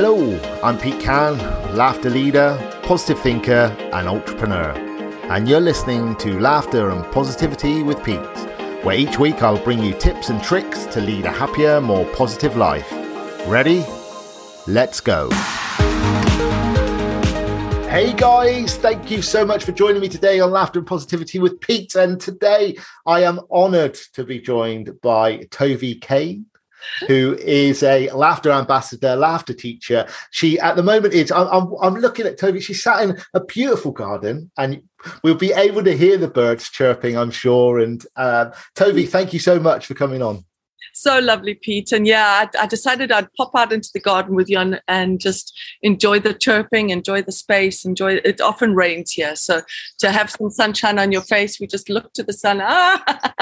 Hello, I'm Pete Can, laughter leader, positive thinker, and entrepreneur. And you're listening to Laughter and Positivity with Pete, where each week I'll bring you tips and tricks to lead a happier, more positive life. Ready? Let's go. Hey guys, thank you so much for joining me today on Laughter and Positivity with Pete. And today I am honored to be joined by Tovi Kane who is a laughter ambassador, laughter teacher. She, at the moment, is I'm, I'm, looking at Toby. She's sat in a beautiful garden, and we'll be able to hear the birds chirping, I'm sure. And uh, Toby, thank you so much for coming on. So lovely, Pete. And yeah, I, I, decided I'd pop out into the garden with you and, and just enjoy the chirping, enjoy the space, enjoy it. Often rains here. So to have some sunshine on your face, we just look to the sun. Ah!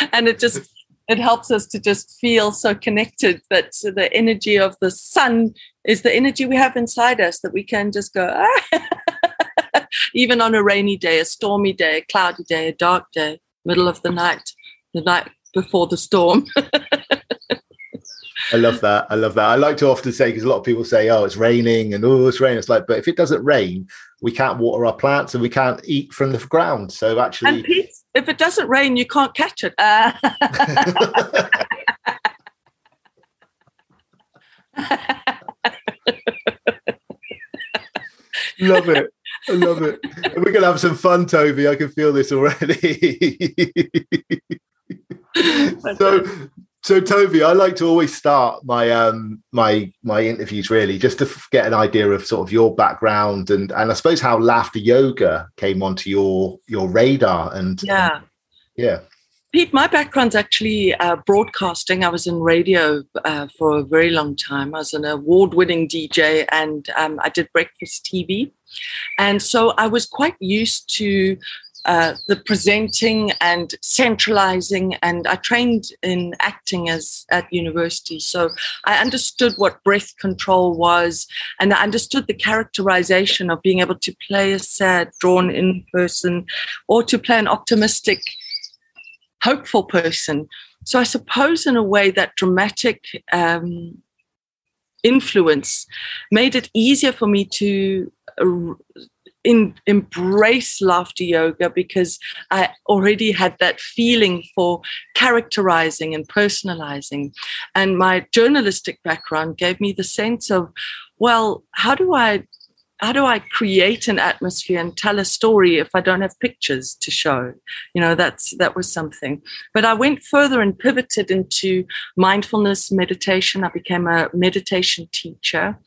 and it just it helps us to just feel so connected that the energy of the sun is the energy we have inside us that we can just go ah. even on a rainy day a stormy day a cloudy day a dark day middle of the night the night before the storm I love that. I love that. I like to often say because a lot of people say, "Oh, it's raining," and "Oh, it's raining." It's like, but if it doesn't rain, we can't water our plants and we can't eat from the ground. So actually, if it doesn't rain, you can't catch it. Uh. love it. I love it. We're going to have some fun, Toby. I can feel this already. so, so Toby, I like to always start my um my my interviews really just to get an idea of sort of your background and and I suppose how laughter yoga came onto your your radar and yeah and, yeah. Pete, my background's actually uh, broadcasting. I was in radio uh, for a very long time. I was an award-winning DJ, and um, I did breakfast TV, and so I was quite used to uh, the presenting and centralizing and i trained in acting as at university. So i understood what breath control was and i understood the characterization of being able to play a sad drawn in person or to play an optimistic hopeful person. So i suppose in a way that dramatic um, influence made it easier for me to uh, in, embrace laughter yoga because I already had that feeling for characterizing and personalizing. And my journalistic background gave me the sense of, well, how do I how do I create an atmosphere and tell a story if I don't have pictures to show? You know, that's that was something. But I went further and pivoted into mindfulness meditation. I became a meditation teacher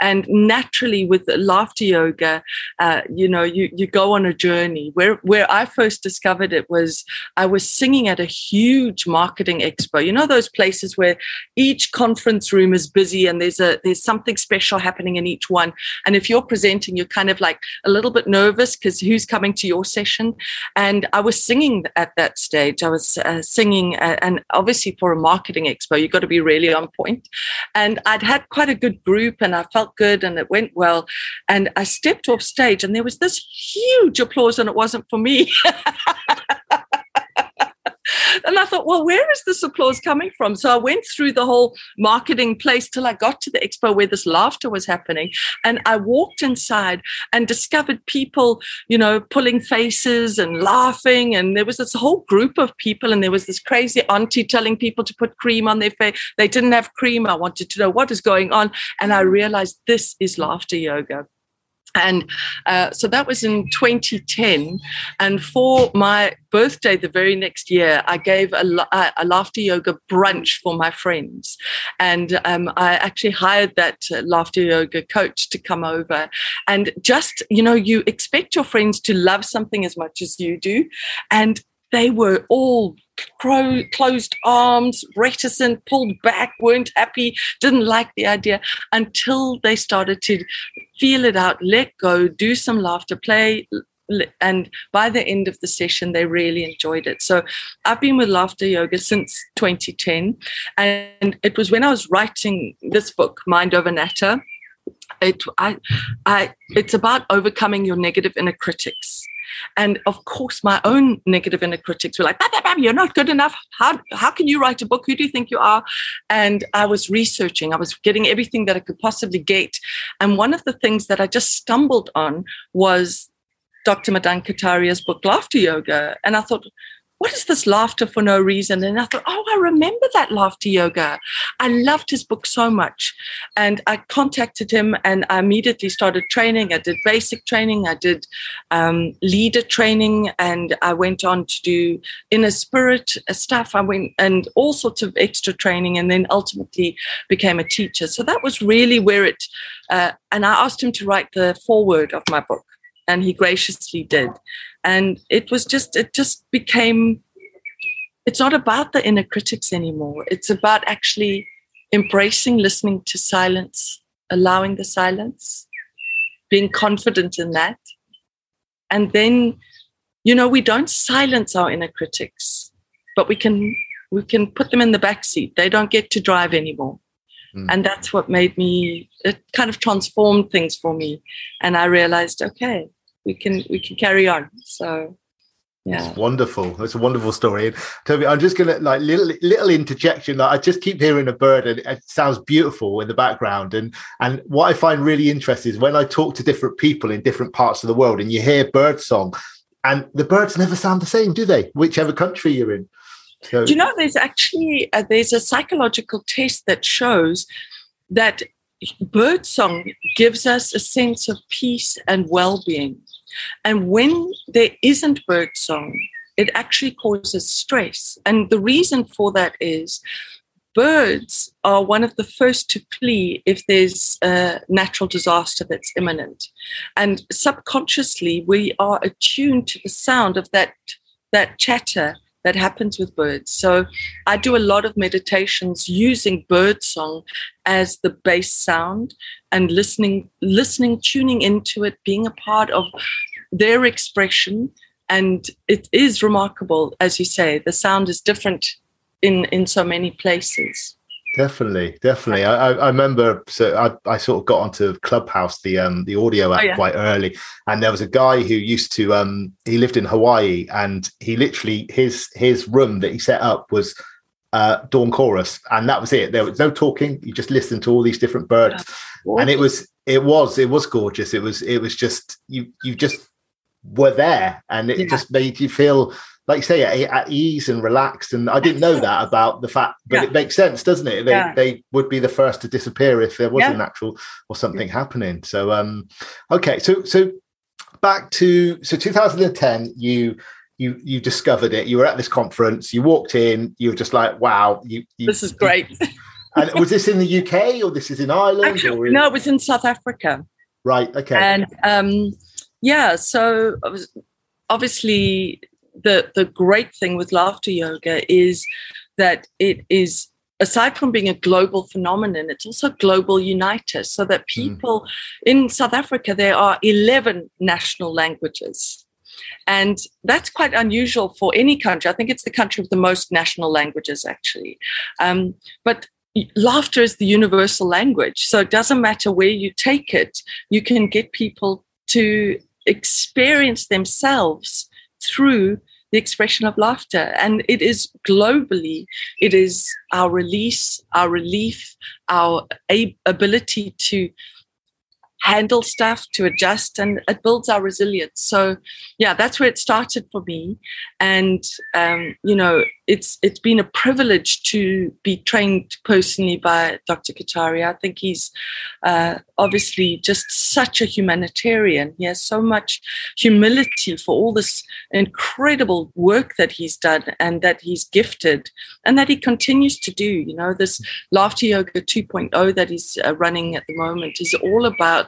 and naturally with laughter yoga uh, you know you you go on a journey. Where where i first discovered it was i was singing at a huge marketing expo. You know those places where each conference room is busy and there's a there's something special happening in each one. And if you're presenting you're kind of like a little bit nervous because who's coming to your session? And i was singing at that stage. I was uh, singing uh, and obviously for a marketing expo you've got to be really on point. and i'd had quite a good group and i felt felt good and it went well. And I stepped off stage and there was this huge applause and it wasn't for me. and I thought, well, where is this applause coming from? So I went through the whole marketing place till I got to the expo where this laughter was happening. And I walked inside and discovered people, you know, pulling faces and laughing. And there was this whole group of people. And there was this crazy auntie telling people to put cream on their face. They didn't have cream. I wanted to know what is going on. And I realized this is laughter yoga. And uh, so that was in 2010. And for my birthday the very next year, I gave a, a laughter yoga brunch for my friends. And um, I actually hired that uh, laughter yoga coach to come over. And just, you know, you expect your friends to love something as much as you do. And they were all cro- closed arms, reticent, pulled back, weren't happy, didn't like the idea until they started to feel it out, let go, do some laughter, play. And by the end of the session, they really enjoyed it. So I've been with laughter yoga since 2010. And it was when I was writing this book, Mind Over Natter, it I, I it's about overcoming your negative inner critics. And of course my own negative inner critics were like you're not good enough. How, how can you write a book? Who do you think you are? And i was researching. I was getting everything that i could possibly get. And one of the things that i just stumbled on was dr madan kataria's book laughter yoga. And i thought what is this laughter for no reason? And I thought, oh, I remember that laughter yoga. I loved his book so much. And I contacted him and I immediately started training. I did basic training, I did um, leader training, and I went on to do inner spirit stuff. I went and all sorts of extra training, and then ultimately became a teacher. So that was really where it, uh, and I asked him to write the foreword of my book and he graciously did. And it was just it just became it's not about the inner critics anymore. It's about actually embracing listening to silence allowing the silence being confident in that. And then you know we don't silence our inner critics but we can we can put them in the back seat. They don't get to drive anymore. Mm. and that's what made me it kind of transformed things for me. And i realized okay we can we can carry on. So yeah. It's wonderful. It's a wonderful story. And Toby, I'm just gonna like little little interjection. Like I just keep hearing a bird and it sounds beautiful in the background. And and what I find really interesting is when I talk to different people in different parts of the world and you hear bird song and the birds never sound the same, do they? Whichever country you're in. So, do you know there's actually uh, there's a psychological test that shows that bird song gives us a sense of peace and well-being and when there isn't bird song, it actually causes stress. And the reason for that is birds are one of the first to flee if there's a natural disaster that's imminent. And subconsciously, we are attuned to the sound of that, that chatter that happens with birds. So I do a lot of meditations using bird song as the base sound and listening, listening, tuning into it, being a part of their expression. And it is remarkable, as you say, the sound is different in, in so many places. Definitely, definitely. I, I remember so I, I sort of got onto Clubhouse, the um the audio app oh, yeah. quite early, and there was a guy who used to um he lived in Hawaii and he literally his his room that he set up was uh dawn chorus and that was it. There was no talking. You just listened to all these different birds, and it was it was it was gorgeous. It was it was just you you just were there and it yeah. just made you feel like you say at, ease and relaxed. And i didn't know that about the fact but yeah. it makes sense doesn't it? They, yeah. they would be the first to disappear if there was a natural or something happening. So um okay. So so back to so 2010 you you you discovered it. You were at this conference. You walked in. You were just like wow you, you this is great. And was this in the uk or this is in ireland Actually, in... no it was in south africa. Right okay. And um yeah, so obviously the the great thing with laughter yoga is that it is aside from being a global phenomenon, it's also a global uniter. So that mm. people mm. in South Africa, there are 11 national languages. And that's quite unusual for any country. I think it's the country with the most national languages, actually. Um, but laughter is the universal language. So it doesn't matter where you take it, you can get people to experience themselves through the expression of laughter. And it is globally, it is our release, our relief, our ability to handle stuff, to adjust, and it builds our resilience. So, yeah, that's where it started for me. And um, you know, it's it's been a privilege to be trained personally by Dr. Kataria. I think he's uh, obviously just such a humanitarian. He has so much humility for all this incredible work that he's done and that he's gifted and that he continues to do. You know, this Laughter Yoga 2.0 that he's uh, running at the moment is all about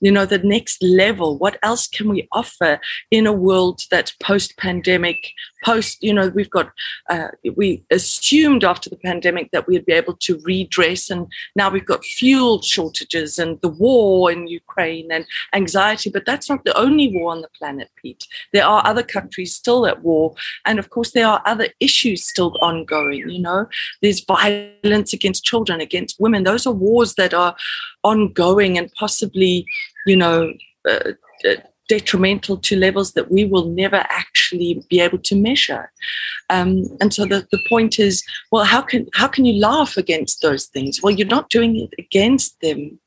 you know the next level. What else can we offer in a world that's post pandemic post you know we've got uh, we assumed after the pandemic that we'd be able to redress and now we've got fuel shortages and the war in ukraine and anxiety but that's not the only war on the planet pete. There are other countries still at war and of course there are other issues still ongoing you know. There's violence against children against women. Those are wars that are ongoing and possibly, you know, uh, uh detrimental to levels that we will never actually be able to measure. Um, and so the, the point is, well, how can how can you laugh against those things? Well, you're not doing it against them.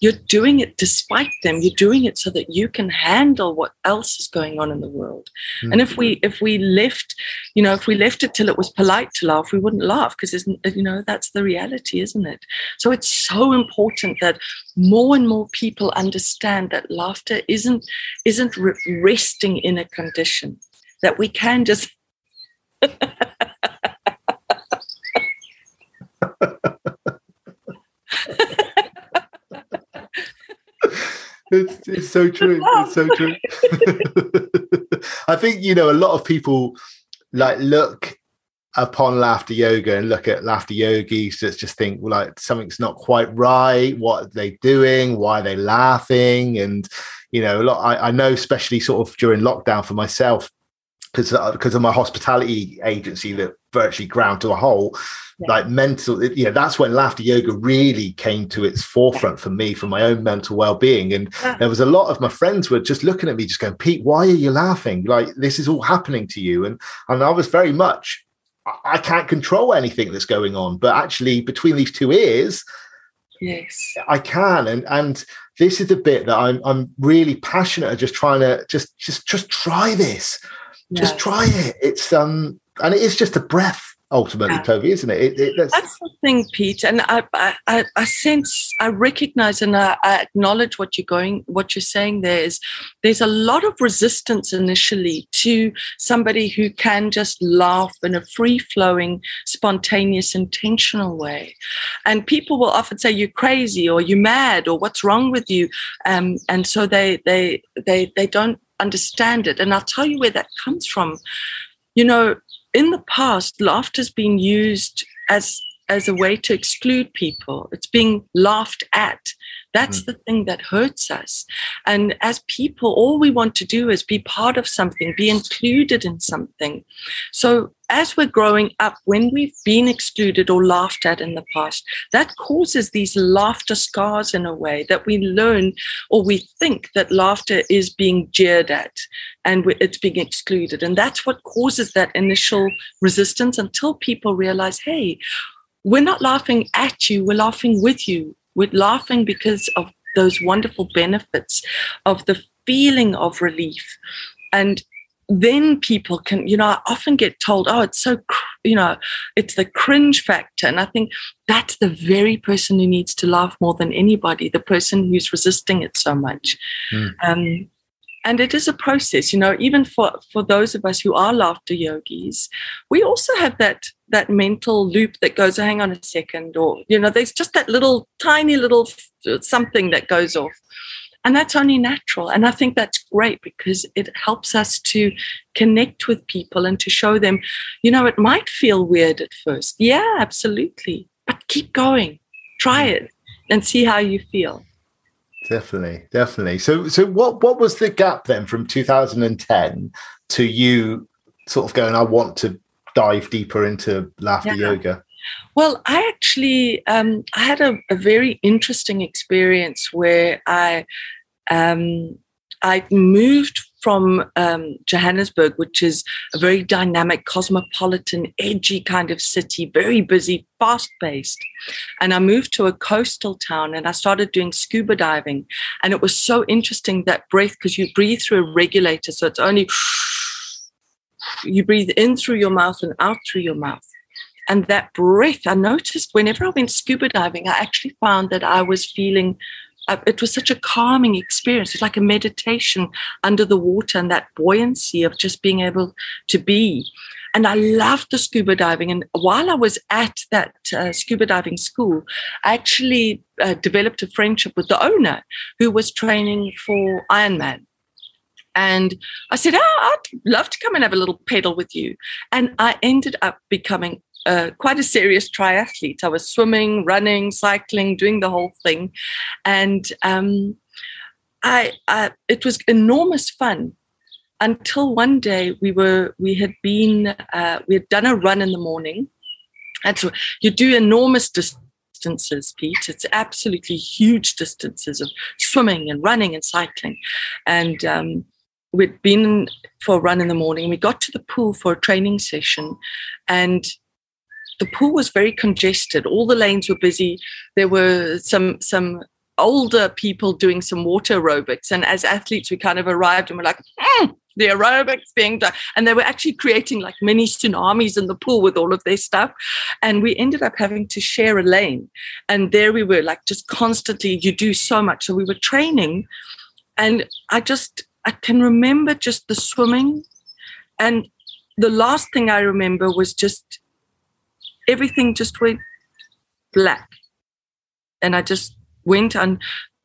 You're doing it despite them. You're doing it so that you can handle what else is going on in the world. Mm-hmm. And if we if we left, you know, if we left it till it was polite to laugh, we wouldn't laugh because you know that's the reality, isn't it? So it's so important that more and more people understand that laughter isn't isn't resting in a condition that we can just it's, it's so true. It's so true. I think you know a lot of people like look upon laughter yoga and look at laughter yogis just just think well, like something's not quite right. What are they doing? Why are they laughing? And you know, a lot. I, I know, especially sort of during lockdown for myself, because because uh, of my hospitality agency that virtually ground to a halt. Yeah. like mental you know that's when laughter yoga really came to its forefront for me for my own mental well-being. And yeah. there was a lot of my friends were just looking at me just going pete why are you laughing? Like this is all happening to you. And and i was very much i can't control anything that's going on but actually between these two ears yes. I can. And and this is the bit that i'm i'm really passionate at just trying to just just just try this. Just try it. It's um, and it is just a breath ultimately. Toby, isn't it? it, it that's... that's... the thing, Pete. And I, I, I sense, I recognize, and I, I, acknowledge what you're going, what you're saying. There is, there's a lot of resistance initially to somebody who can just laugh in a free-flowing, spontaneous, intentional way, and people will often say you're crazy or you're mad or what's wrong with you, um, and so they, they, they, they don't understand it. And I'll tell you where that comes from. You know, in the past, laughter's been used as as a way to exclude people. It's being laughed at. That's mm. the thing that hurts us. And as people, all we want to do is be part of something, be included in something. So as we're growing up, when we've been excluded or laughed at in the past, that causes these laughter scars in a way that we learn or we think that laughter is being jeered at and it's being excluded. And that's what causes that initial resistance until people realize, hey, we're not laughing at you, we're laughing with you. We're laughing because of those wonderful benefits of the feeling of relief. And then people can, you know, I often get told, oh, it's so, you know, it's the cringe factor. And I think that's the very person who needs to laugh more than anybody, the person who's resisting it so much. Mm. Um, and it is a process you know even for for those of us who are laughter yogis we also have that that mental loop that goes oh, hang on a second or you know there's just that little tiny little something that goes off. And that's only natural. And i think that's great because it helps us to connect with people and to show them you know it might feel weird at first. Yeah absolutely. But keep going. Try it and see how you feel Definitely, definitely. So, so what what was the gap then from 2010 to you sort of going? I want to dive deeper into laughter yeah. yoga. Well, I actually um, I had a, a, very interesting experience where I um, I moved from um, Johannesburg, which is a very dynamic, cosmopolitan, edgy kind of city, very busy, fast paced. And I moved to a coastal town and I started doing scuba diving. And it was so interesting that breath, because you breathe through a regulator. So it's only you breathe in through your mouth and out through your mouth. And that breath, I noticed whenever I went scuba diving, I actually found that I was feeling uh, it was such a calming experience. It's like a meditation under the water and that buoyancy of just being able to be. And I loved the scuba diving. And while I was at that uh, scuba diving school, I actually uh, developed a friendship with the owner who was training for Ironman. And I said, oh, I'd love to come and have a little pedal with you. And I ended up becoming uh, quite a serious triathlete. I was swimming, running, cycling, doing the whole thing, and um, I, I, it was enormous fun until one day we were we had been uh, we had done a run in the morning, and so you do enormous distances, Pete. It's absolutely huge distances of swimming and running and cycling. And um, we'd been for a run in the morning. We got to the pool for a training session, and the pool was very congested. All the lanes were busy. There were some some older people doing some water aerobics, and as athletes, we kind of arrived and we're like, mm, the aerobics being done. And they were actually creating like mini tsunamis in the pool with all of their stuff. And we ended up having to share a lane. And there we were, like just constantly, you do so much. So we were training. And I just, I can remember just the swimming. And the last thing I remember was just everything just went black. And I just went on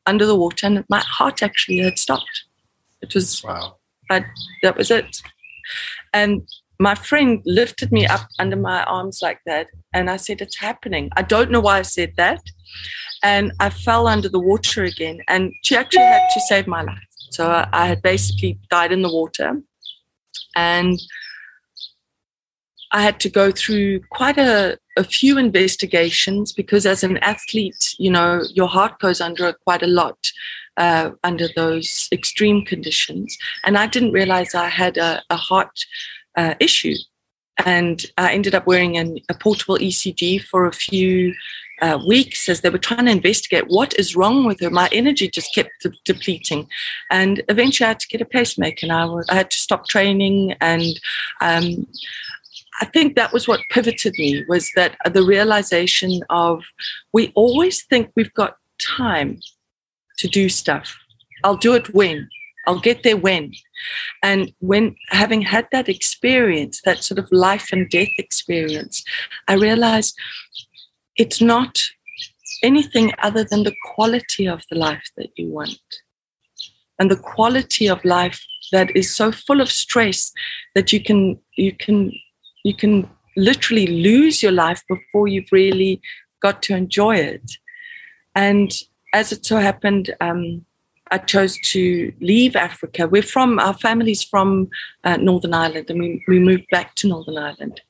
under the water and my heart actually had stopped. It was wow I, that was it. And my friend lifted me up under my arms like that. And I said, It's happening. I don't know why I said that. And I fell under the water again. And she actually had to save my life. So I, I had basically died in the water. And I had to go through quite a, a few investigations because, as an athlete, you know, your heart goes under quite a lot uh, under those extreme conditions. And I didn't realize I had a, a heart uh, issue. And I ended up wearing an, a portable ECG for a few uh, weeks as they were trying to investigate what is wrong with her. My energy just kept de- depleting. And eventually I had to get a pacemaker and I, was, I had to stop training. And um, I think that was what pivoted me was that the realization of we always think we've got time to do stuff. I'll do it when. I'll get there when. And when having had that experience, that sort of life and death experience, I realized it's not anything other than the quality of the life that you want. And the quality of life that is so full of stress that you can you can you can literally lose your life before you've really got to enjoy it. And as it so happened, um, I chose to leave Africa. We're from, our family's from uh, Northern Ireland, and we, we moved back to Northern Ireland.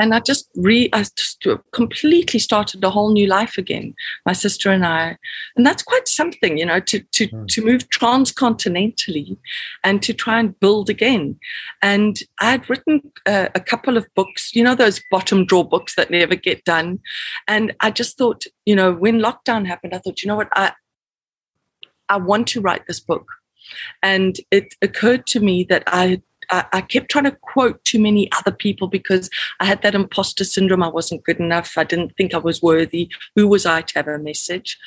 And I just re, I just completely started a whole new life again. My sister and I, and that's quite something, you know, to to mm. to move transcontinentally, and to try and build again. And I had written uh, a couple of books, you know, those bottom drawer books that never get done. And I just thought, you know, when lockdown happened, I thought, you know what, I I want to write this book. And it occurred to me that I I, I, kept trying to quote too many other people because I had that imposter syndrome. I wasn't good enough. I didn't think I was worthy. Who was I to have a message?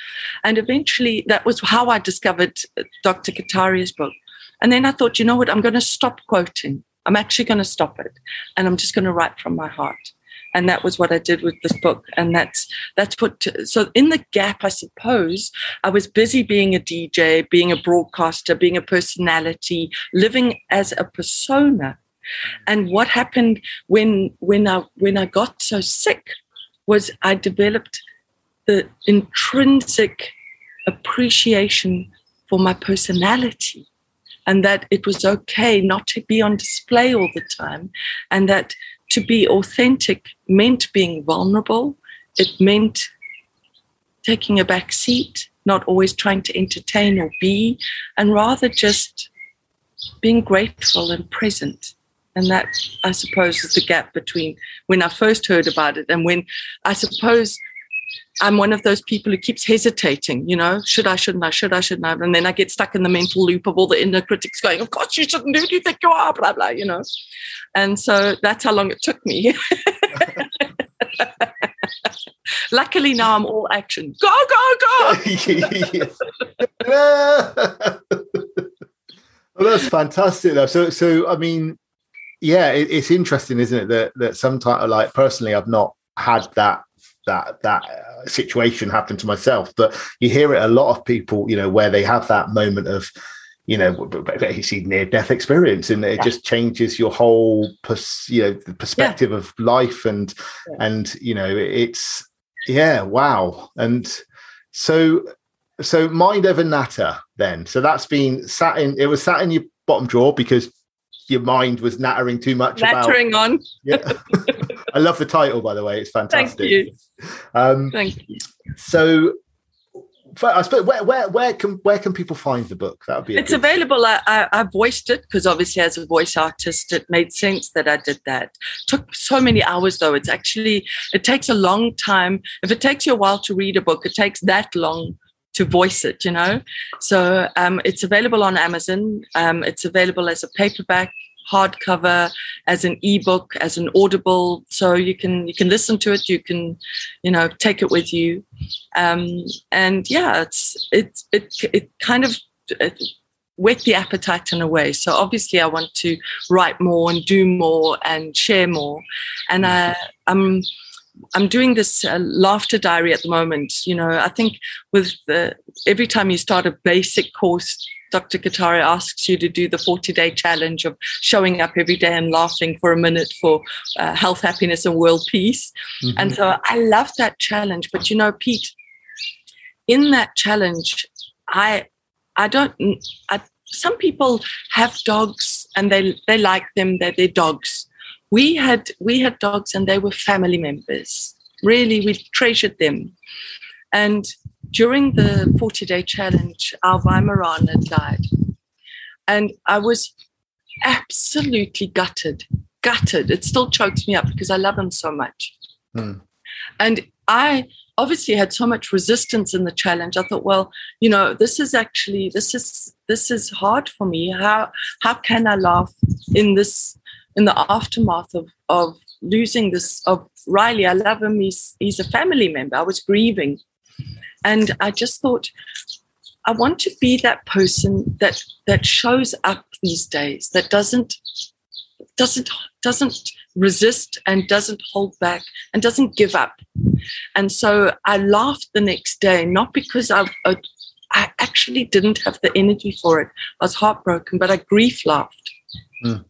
And eventually, that was how I discovered uh, Dr. Kataria's book. And then I thought, you know what? I'm going to stop quoting. I'm actually going to stop it. And I'm just going to write from my heart and that was what I did with this book. And that's that's what. So in the gap, I suppose I was busy being a DJ, being a broadcaster, being a personality, living as a persona. And what happened when when I when I got so sick was I developed the intrinsic appreciation for my personality and that it was okay not to be on display all the time and that to be authentic meant being vulnerable. It meant taking a back seat, not always trying to entertain or be, and rather just being grateful and present. And that, I suppose, is the gap between when I first heard about it and when I suppose I'm one of those people who keeps hesitating, you know, should I, shouldn't I, should I, shouldn't I? And then I get stuck in the mental loop of all the inner critics going, of course you shouldn't do you think you are, blah, blah, you know. And so that's how long it took me. Luckily now I'm all action. Go, go, go. well, that's fantastic though. So so I mean, yeah, it, it's interesting, isn't it? That that sometimes like personally I've not had that that that uh, situation happen to myself but you hear it a lot of people you know where they have that moment of you know you see near death experience and it yeah. just changes your whole pers- you know the perspective yeah. of life and yeah. and you know it's yeah wow and so so mind over natter then so that's been sat in it was sat in your bottom drawer because your mind was nattering too much nattering about, on yeah I love the title, by the way. It's fantastic. Thank you. Um, Thank you. So, I suppose where, where where can where can people find the book? That would be. It's good... available. I, I, I voiced it because obviously, as a voice artist, it made sense that I did that. It took so many hours, though. It's actually it takes a long time. If it takes you a while to read a book, it takes that long to voice it. You know, so um, it's available on Amazon. Um, it's available as a paperback hardcover as an ebook as an audible. So you can you can listen to it you can you know take it with you. Um, and yeah it's it it, it kind of it whet the appetite in a way. So obviously i want to write more and do more and share more. And I, i'm I'm doing this uh, laughter diary at the moment. You know, I think with the every time you start a basic course Dr. Kataria asks you to do the 40 day challenge of showing up every day and laughing for a minute for uh, health, happiness, and world peace. Mm-hmm. And so I love that challenge. But you know, Pete, in that challenge, I I don't I, some people have dogs and they they like them, they're their dogs. We had we had dogs and they were family members. Really, we treasured them. And during the 40 day challenge, our Weimaraner died. And I was absolutely gutted, gutted. It still chokes me up because I love him so much. Mm. And I obviously had so much resistance in the challenge. I thought, well, you know, this is actually this is this is hard for me. How how can I laugh in this in the aftermath of of losing this of Riley? I love him. He's he's a family member. I was grieving and I just thought, I want to be that person that that shows up these days, that doesn't doesn't doesn't resist and doesn't hold back and doesn't give up. And so I laughed the next day, not because I, I, I actually didn't have the energy for it. I was heartbroken, but I grief laughed. Mm.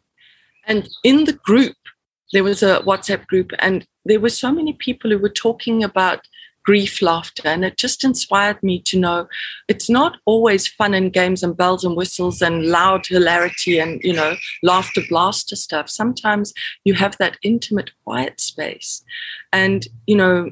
And in the group, there was a WhatsApp group, and there were so many people who were talking about grief laughter. And it just inspired me to know it's not always fun and games and bells and whistles and loud hilarity and, you know, laughter blaster stuff. Sometimes you have that intimate, quiet space. And, you know,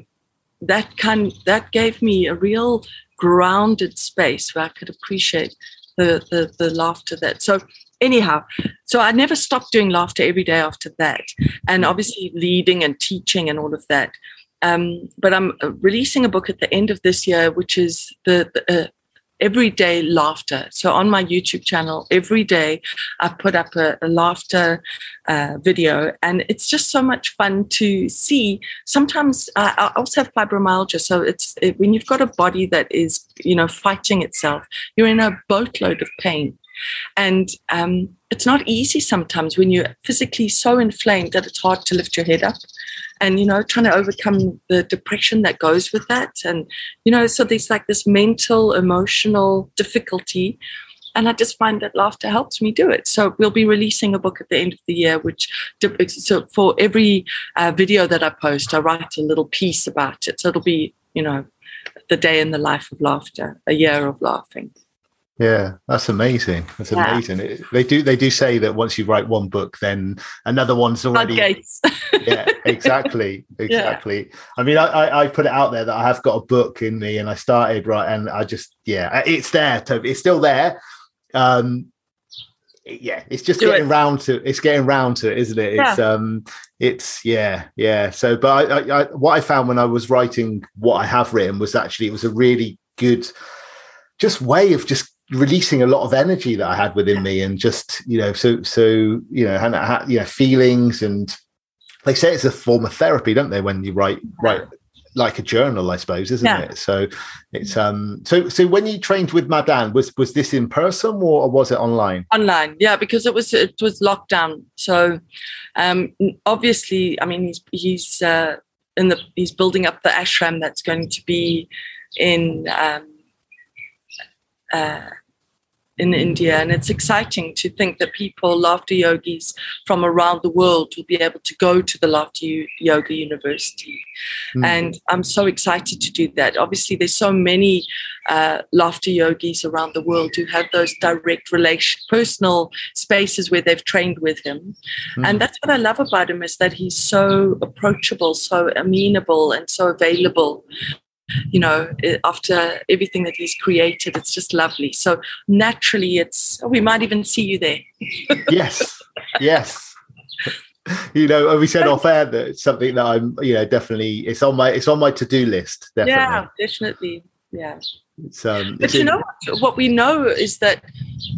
that kind that gave me a real grounded space where I could appreciate the the, the laughter that so anyhow so i never stopped doing laughter every day after that and obviously leading and teaching and all of that um, but I'm uh, releasing a book at the end of this year, which is the, the uh, everyday laughter. So on my YouTube channel, every day I put up a, a laughter uh, video, and it's just so much fun to see. Sometimes uh, I also have fibromyalgia, so it's it, when you've got a body that is you know fighting itself, you're in a boatload of pain. And um, it's not easy sometimes when you're physically so inflamed that it's hard to lift your head up and you know trying to overcome the depression that goes with that and you know so there's like this mental emotional difficulty and I just find that laughter helps me do it. So we'll be releasing a book at the end of the year, which so for every uh, video that I post, I write a little piece about it. So it'll be you know the day in the life of laughter, a year of laughing. Yeah, that's amazing. That's yeah. amazing. It, they do they do say that once you write one book, then another one's already. yeah, exactly, exactly. Yeah. I mean, I, I put it out there that I have got a book in me, and I started right, and I just yeah, it's there. It's still there. Um, yeah, it's just do getting it. round to it's getting round to it, isn't it? It's yeah. um, it's yeah, yeah. So, but I, I, I, what I found when I was writing what I have written was actually it was a really good just way of just releasing a lot of energy that I had within me, and just you know, so so you know, and had, you know, feelings, and they say it's a form of therapy, don't they? When you write write like a journal, I suppose, isn't yeah. it? So it's um so so when you trained with Madan, was was this in person or, or was it online? Online, yeah, because it was it was lockdown. So um obviously, I mean, he's he's uh, in the he's building up the ashram that's going to be in um uh in India. And it's exciting to think that people, laughter yogis from around the world, will be able to go to the Laughter Yoga University. Mm. And I'm so excited to do that. Obviously, there's so many uh, laughter yogis around the world who have those direct relation, personal spaces where they've trained with him. Mm. And that's what I love about him is that he's so approachable, so amenable, and so available you know after everything that he's created it's just lovely. So naturally it's we might even see you there. Yes yes. You know and we said off air that it's something that i'm you know definitely it's on my it's on my to-do list definitely. yeah definitely yeah. It's, um, but you know what, what we know is that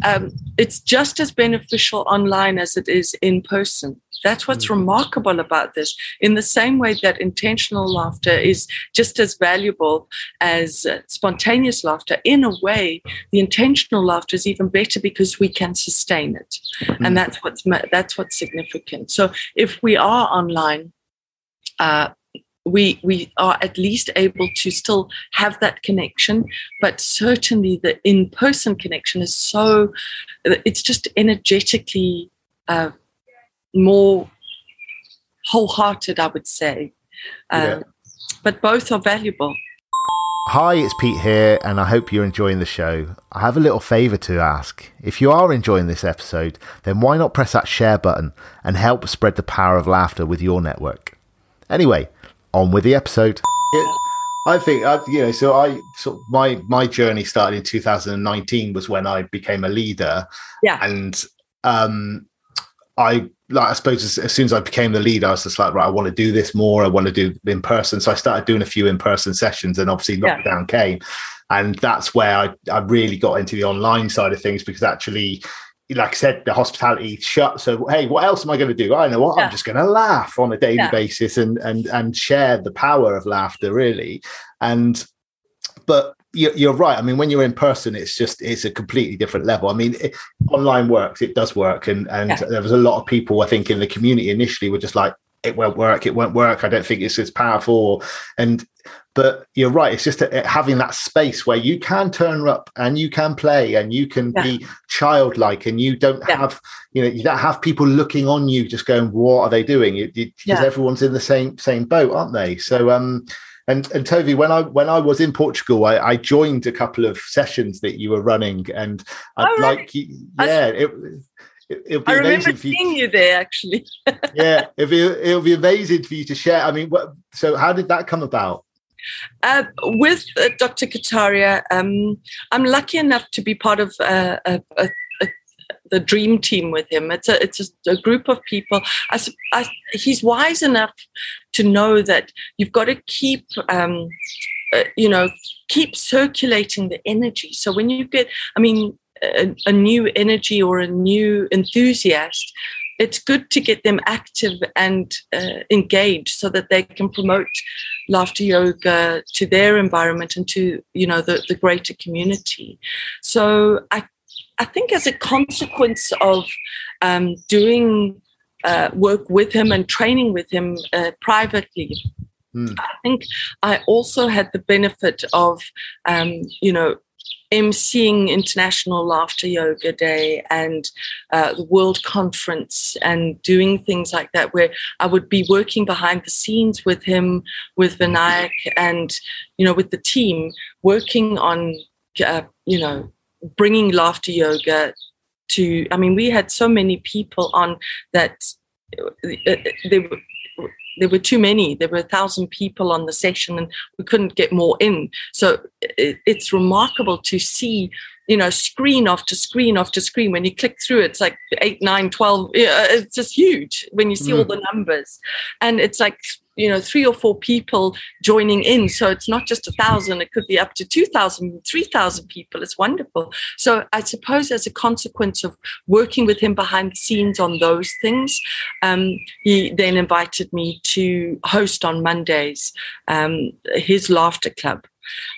um, it's just as beneficial online as it is in person that's what's mm. remarkable about this. In the same way that intentional laughter is just as valuable as uh, spontaneous laughter, in a way, the intentional laughter is even better because we can sustain it, mm. and that's what's that's what's significant. So if we are online. Uh, we we are at least able to still have that connection but certainly the in-person connection is so it's just energetically uh, more wholehearted, I would say. Um, yeah. But both are valuable. Hi, it's Pete here, and I hope you're enjoying the show. I have a little favour to ask. If you are enjoying this episode, then why not press that share button and help spread the power of laughter with your network? Anyway, on with the episode. I think uh, you know. So I sort my my journey started in 2019 was when I became a leader. Yeah, and um, I like I suppose as, as, soon as I became the lead, I was just like, right, I want to do this more. I want to do in person. So I started doing a few in person sessions, and obviously lockdown yeah. came, and that's where I, I really got into the online side of things because actually, like I said, the hospitality shut. So hey, what else am I going to do? I know what yeah. I'm just going to laugh on a daily yeah. basis and and and share the power of laughter, really. And but you're right. I mean, when you're in person, it's just it's a completely different level. I mean, it, online works; it does work, and and yeah. there was a lot of people I think in the community initially were just like, "It won't work. It won't work. I don't think it's as powerful." And but you're right. It's just a, having that space where you can turn up and you can play and you can yeah. be childlike, and you don't yeah. have you know you don't have people looking on you just going, "What are they doing?" Because everyone's in the same same boat, aren't they? So um and and Tovi, when I when I was in Portugal, I, I joined a couple of sessions that you were running, and I'd oh, like, yeah, it, it, will be I remember seeing you, you there actually. yeah, it'll be it'll be amazing for you to share. I mean, what, so how did that come about? Uh, with uh, Dr. Kataria, um, I'm lucky enough to be part of uh, a, a, the dream team with him. It's a it's a, a group of people. I, I, he's wise enough to know that you've got to keep. Um, uh, you know, keep circulating the energy. So when you get, I mean, a, a new energy or a new enthusiast, it's good to get them active and uh, engaged so that they can promote laughter yoga to their environment and to you know the, the greater community so i I think as a consequence of um, doing uh, work with him and training with him uh, privately, mm. I think I also had the benefit of, um, you know, emceeing International Laughter Yoga Day and uh, the World Conference and doing things like that, where I would be working behind the scenes with him, with Vinayak, and you know, with the team, working on, uh, you know, bringing laughter yoga to i mean we had so many people on that uh, there were there were too many. There were a thousand people on the session and we couldn't get more in. So it's remarkable to see you know screen after screen after screen. When you click through it's like 8 9 12 it's just huge when you see mm. all the numbers. And it's like you know three or four people joining in. So it's not just a thousand it could be up to 2000 3000 people. It's wonderful. So i suppose as a consequence of working with him behind the scenes on those things um, he then invited me to host on mondays um, his laughter club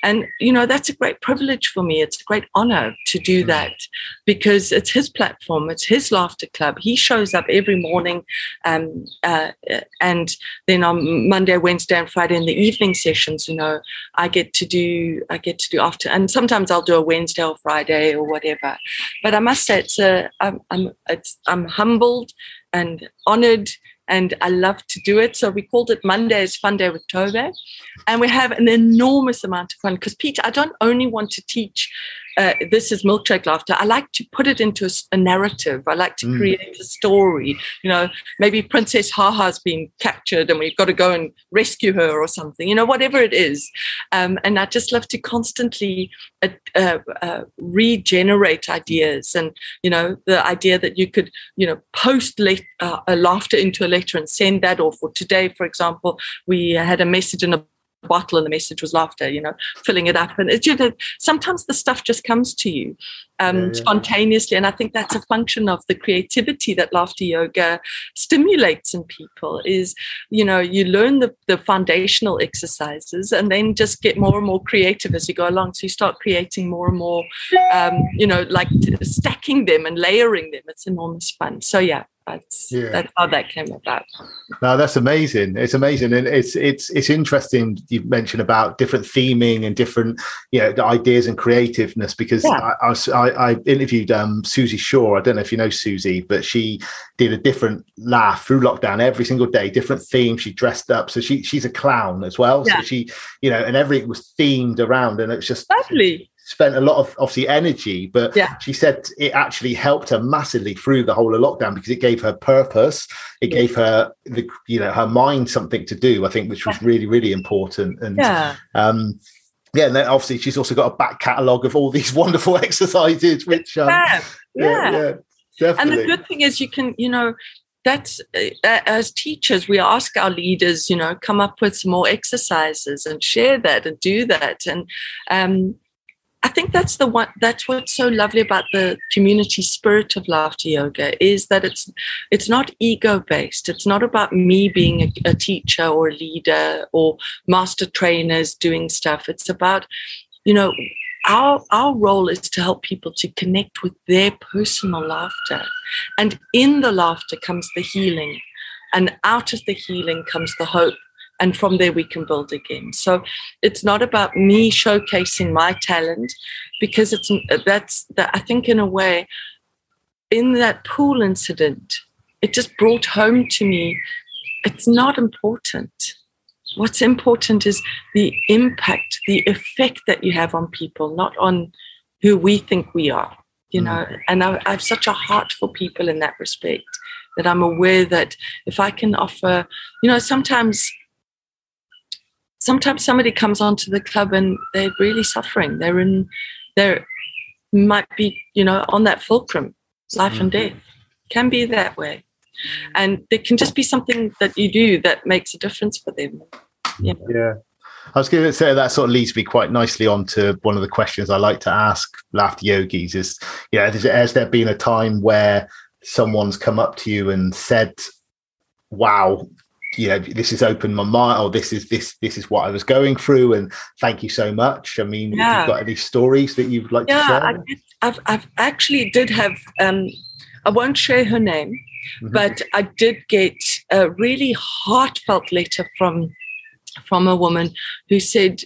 And, you know, that's a great privilege for me. It's a great honor to do mm. that because it's his platform, it's his laughter club. He shows up every morning. Um, uh, and then on Monday, Wednesday, and Friday in the evening sessions, you know, I get to do, I get to do after, and sometimes I'll do a Wednesday or Friday or whatever. But I must say, it's a, I'm, I'm, it's, I'm humbled and honored and I love to do it. So we called it Mondays Fun Day with Tove. And we have an enormous amount of fun because, Pete, I don't only want to teach uh, this is milkshake laughter. I like to put it into a, a narrative. I like to mm. create a story. You know, maybe Princess Haha's been captured and we've got to go and rescue her or something. You know, whatever it is. Um, and I just love to constantly uh, uh, uh, regenerate ideas. And you know, the idea that you could, you know, post le- uh, a laughter into a letter and send that off. Or today, for example, we had a message in a bottle and the message was laughter, you know, filling it up. And it's, you know, sometimes the stuff just comes to you um, yeah, yeah. spontaneously. And I think that's a function of the creativity that laughter yoga stimulates in people is, you know, you learn the, the foundational exercises and then just get more and more creative as you go along. So you start creating more and more, um, you know, like stacking them and layering them. It's enormous fun. So yeah, that's yeah. that's how that came about. No, that's amazing. It's amazing, and it's it's it's interesting. You mentioned about different theming and different you know ideas and creativeness because yeah. I, I, I, interviewed um, Susie Shaw. I don't know if you know Susie, but she did a different laugh through lockdown every single day, different theme. She dressed up, so she she's a clown as well. Yeah. So she you know, and everything was themed around, and it's just lovely spent a lot of obviously energy, but yeah. she said it actually helped her massively through the whole of lockdown because it gave her purpose. It gave her the you know her mind something to do. I think which was really really important. And yeah. um, yeah, and then obviously she's also got a back catalogue of all these wonderful exercises, which um, yeah, yeah, yeah, definitely. And the good thing is you can you know that's uh, as teachers we ask our leaders you know come up with some more exercises and share that and do that and um, I think that's the one that's what's so lovely about the community spirit of laughter yoga is that it's it's not ego based. It's not about me being a, a teacher or a leader or master trainers doing stuff. It's about, you know, our our role is to help people to connect with their personal laughter. And in the laughter comes the healing. And out of the healing comes the hope and from there we can build again so it's not about me showcasing my talent because it's that's that i think in a way in that pool incident it just brought home to me it's not important. What's important is the impact the effect that you have on people not on who we think we are you know? Mm. and I, I have such a heart for people in that respect that i'm aware that if i can offer you know sometimes sometimes somebody comes onto the club and they're really suffering. They're in, they might be, you know, on that fulcrum, life mm-hmm. and death. Can be that way. And there can just be something that you do that makes a difference for them. Yeah. yeah. I was going to say that sort of leads me quite nicely on to one of the questions I like to ask laughter yogis is, you know, has there been a time where someone's come up to you and said, wow, you know this has opened my mind or this is this this is what i was going through and thank you so much i mean yeah. you've got any stories that you'd like yeah, to share I have I've actually did have um i won't share her name mm-hmm. but i did get a really heartfelt letter from from a woman who said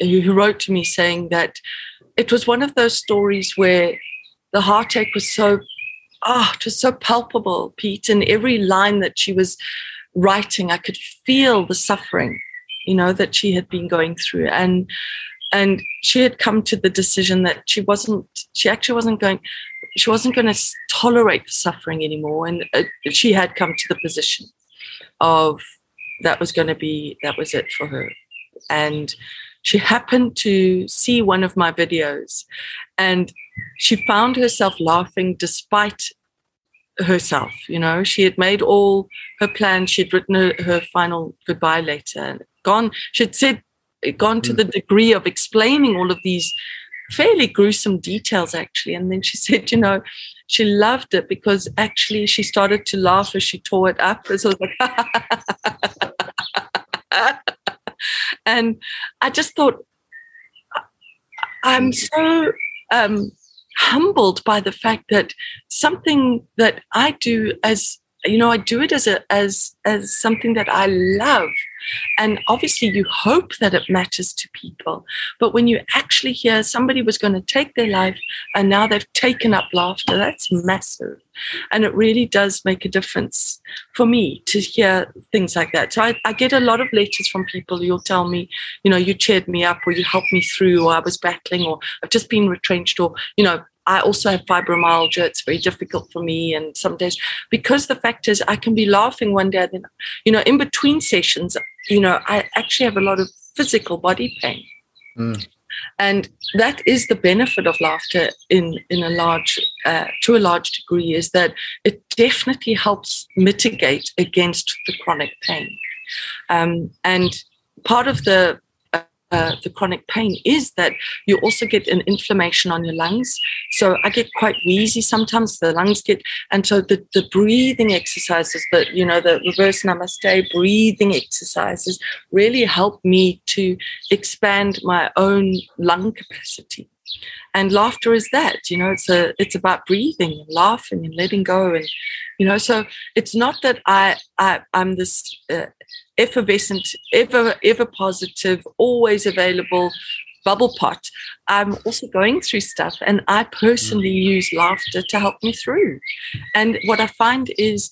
who wrote to me saying that it was one of those stories where the heartache was so ah oh, it was so palpable pete and every line that she was writing, I could feel the suffering, you know, that she had been going through. And and she had come to the decision that she wasn't she actually wasn't going she wasn't going to tolerate the suffering anymore and uh, she had come to the position of that was going to be that was it for her and she happened to see one of my videos and she found herself laughing despite herself. You know, she had made all her plans. She'd written her, her final goodbye letter and gone. She'd said, gone to mm. the degree of explaining all of these fairly gruesome details, actually. And then she said, you know, she loved it because actually she started to laugh as she tore it up. So was like, and I just thought, I'm so um, humbled by the fact that something that I do as you know, I do it as a as as something that I love. And obviously you hope that it matters to people. But when you actually hear somebody was going to take their life and now they've taken up laughter, that's massive. And it really does make a difference for me to hear things like that. So I, I get a lot of letters from people who'll tell me, you know, you cheered me up or you helped me through or I was battling or I've just been retrenched or, you know, I also have fibromyalgia. It's very difficult for me. And some days, because the fact is, I can be laughing one day, then, you know, in between sessions, you know, I actually have a lot of physical body pain. Mm. And that is the benefit of laughter in, in a large, uh, to a large degree, is that it definitely helps mitigate against the chronic pain. Um, and part of the the chronic pain is that you also get an inflammation on your lungs. So I get quite wheezy sometimes. The lungs get, and so the, the breathing exercises, that you know, the reverse namaste breathing exercises really help me to expand my own lung capacity. And laughter is that, you know, it's a it's about breathing and laughing and letting go, and you know, so it's not that I, I I'm this. Uh, effervescent, ever, ever positive, always available bubble pot. I'm also going through stuff, and I personally mm. use laughter to help me through. And what I find is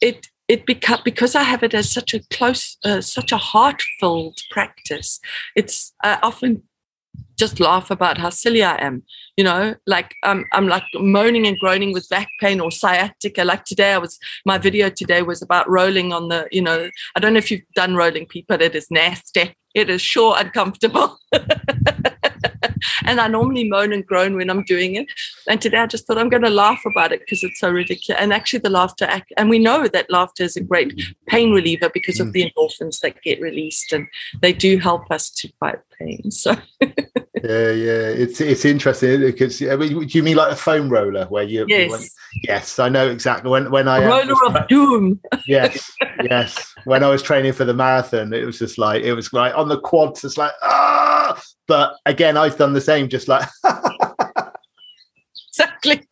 it it become because I have it as such a close, uh, such a heart-filled practice. It's I often just laugh about how silly I am. You know, like I'm, I'm like moaning and groaning with back pain or sciatica. Like today, I was, my video today was about rolling on the, you know, I don't know if you've done rolling, people, it is nasty. It is sure uncomfortable. and I normally moan and groan when I'm doing it. And today I just thought I'm going to laugh about it because it's so ridiculous. And actually, the laughter, act, and we know that laughter is a great pain reliever because of mm. the endorphins that get released, and they do help us to fight pain. So. yeah, yeah, it's it's interesting because I mean, do you mean like a foam roller where you? Yes. When, yes, I know exactly when when I roller was, of doom. yes, yes. When I was training for the marathon, it was just like it was like on the quads. It's like ah, but again, I've done the same. Just like exactly.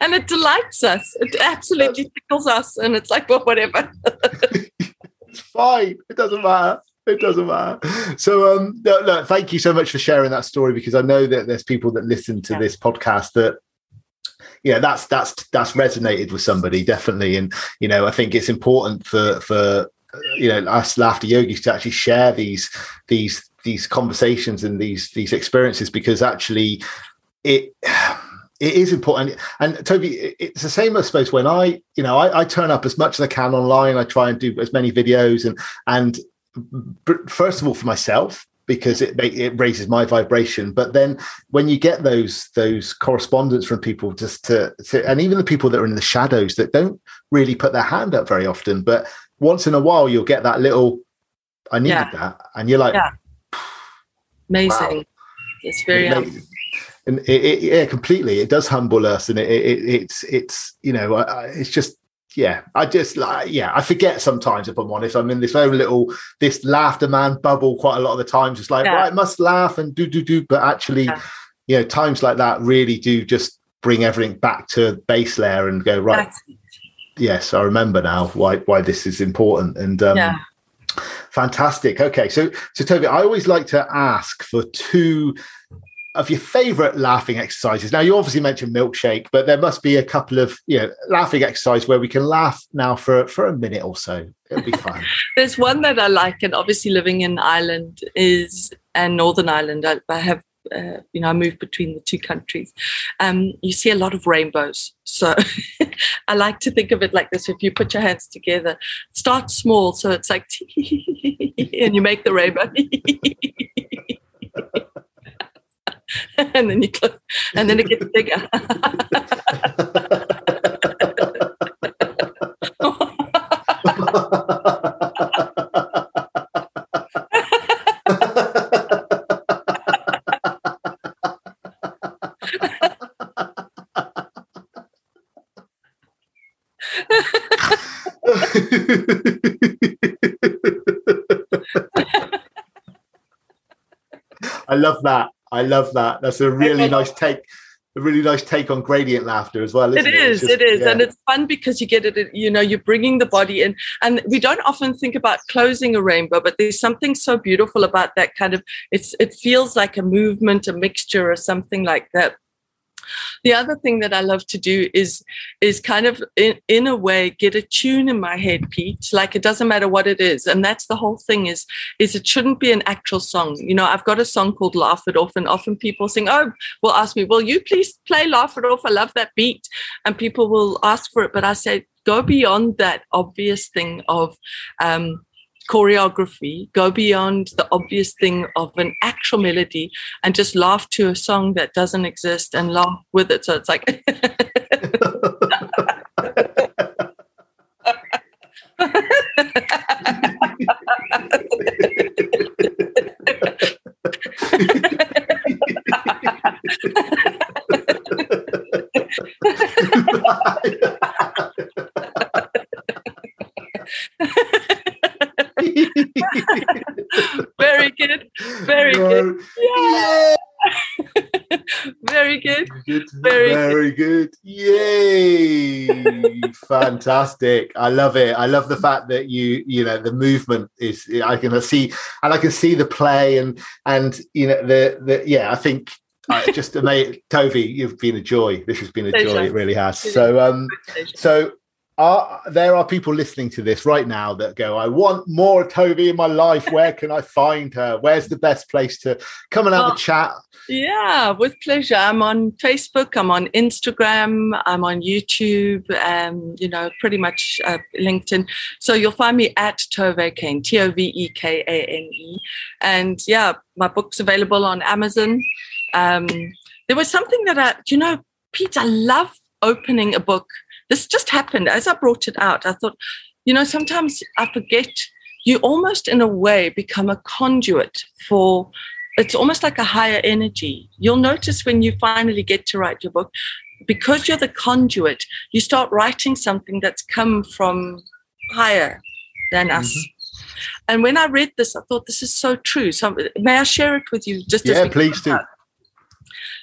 And it delights us. It absolutely tickles us, and it's like, well, whatever. it's fine. It doesn't matter it doesn't matter. So, um, no, no, thank you so much for sharing that story because I know that there's people that listen to yeah. this podcast that yeah that's that's that's resonated with somebody definitely and you know i think it's important for for you know us laughter yogis to actually share these these these conversations and these these experiences because actually it it is important and Tove it's the same i suppose when i you know I, I turn up as much as i can online i try and do as many videos and and first of all for myself because it it raises my vibration but then when you get those those correspondence from people just to, to, and even the people that are in the shadows that don't really put their hand up very often but once in a while you'll get that little i needed yeah. that and you're like yeah. amazing wow. it's very it, and it, it, yeah completely it does humble us and it, it's it's you know it's just yeah, I just like yeah, I forget sometimes if I'm honest. I'm in this own little this laughter man bubble quite a lot of the time, just like yeah. right, must laugh and do do do. But actually, yeah. you know, times like that really do just bring everything back to base layer and go right. That's... Yes, I remember now why why this is important and um, yeah. fantastic. Okay, so so Tove, I always like to ask for two of your favorite laughing exercises. Now, you obviously mentioned milkshake, but there must be a couple of you know laughing exercise where we can laugh now for for a minute or so. It'll be fun. There's one that I like, and obviously living in Ireland is and Northern Ireland. I, I have. Uh, you know, I moved between the two countries. Um, you see a lot of rainbows. So I like to think of it like this. If you put your hands together, start small. So it's like, and you make the rainbow. and then you click, and then it gets bigger. I love that. I love that. That's a really nice take a really nice take on gradient laughter as well. It is, it? Just, it is, yeah. and it's fun because you get it. You know, you're bringing the body in, and we don't often think about closing a rainbow, but there's something so beautiful about that kind of. It's it feels like a movement, a mixture, or something like that. The other thing that I love to do is is kind of in, in a way get a tune in my head, Pete. Like it doesn't matter what it is, and that's the whole thing. Is is it shouldn't be an actual song. You know, I've got a song called "Laugh It Off," and often people sing, "Oh, will ask me, will you please play "Laugh It Off"? I love that beat," and people will ask for it, but I say go beyond that obvious thing of um, choreography, go beyond the obvious thing of an actual melody and just laugh to a song that doesn't exist and laugh with it. So it's like. Very good. Very good. Yeah. Very good. good. Very, Very good. good. Yay! Fantastic. I love it. I love the fact that you, you know, the movement is. I can see, and I can see the play, and and you know the the yeah. I think uh, just amazing, Tove. You've been a joy. This has been a joy. It really has. So um, so are there are people listening to this right now that go, I want more Tove in my life. Where can I find her? Where's the best place to come and have oh, a chat? Yeah, with pleasure. I'm on Facebook, I'm on Instagram, I'm on YouTube, um, you know, pretty much uh, LinkedIn. So you'll find me at Tove Kane, T O V E K A N E. And yeah, my book's available on Amazon. Um, there was something that I, you know, Pete, I love opening a book this just happened as I brought it out. I thought, you know, sometimes I forget you almost in a way become a conduit for it's almost like a higher energy. You'll notice when you finally get to write your book, because you're the conduit, you start writing something that's come from higher than us. Mm-hmm. And when I read this, I thought this is so true. So may I share it with you? Just yeah, please do.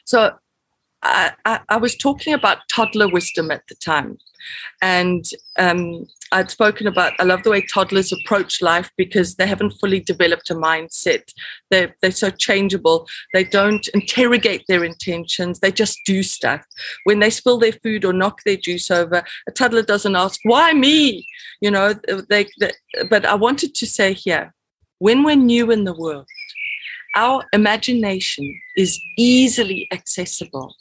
So I, I, was talking about toddler wisdom at the time. And um, I'd spoken about, I love the way toddlers approach life because they haven't fully developed a mindset. They're, they're so changeable. They don't interrogate their intentions. They just do stuff. When they spill their food or knock their juice over, a toddler doesn't ask, why me? You know, they, they but I wanted to say here, when we're new in the world, our imagination is easily accessible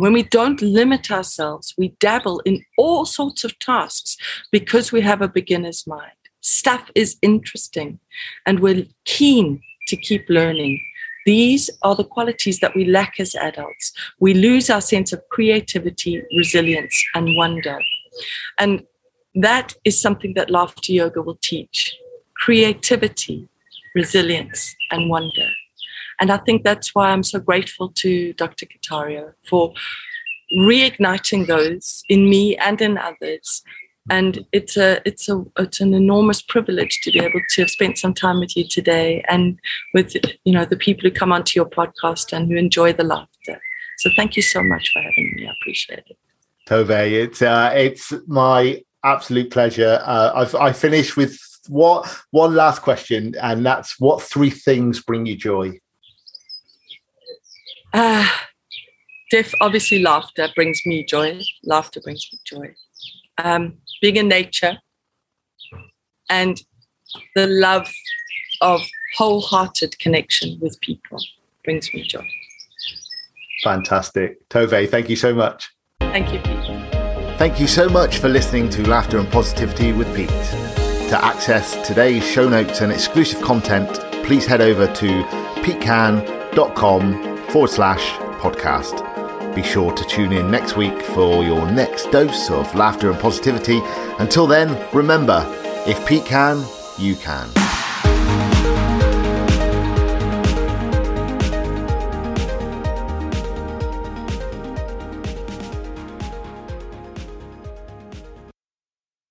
when we don't limit ourselves, we dabble in all sorts of tasks because we have a beginner's mind. Stuff is interesting and we're keen to keep learning. These are the qualities that we lack as adults. We lose our sense of creativity, resilience, and wonder. And that is something that laughter yoga will teach creativity, resilience, and wonder. And I think that's why I'm so grateful to Dr. Kataria for reigniting those in me and in others. And it's a it's a it's an enormous privilege to be able to have spent some time with you today and with you know the people who come onto your podcast and who enjoy the laughter. So thank you so much for having me. I appreciate it. Tove, it's uh, it's my absolute pleasure. Uh, I've I finish with what one last question, and that's what three things bring you joy. Uh, Diff, obviously, laughter brings me joy. Laughter brings me joy. Um, being in nature and the love of wholehearted connection with people brings me joy. Fantastic. Tove, thank you so much. Thank you, Pete. Thank you so much for listening to Laughter and Positivity with Pete. To access today's show notes and exclusive content, please head over to petecan.com forward slash podcast. Be sure to tune in next week for your next dose of laughter and positivity. Until then, remember if Pete can, you can.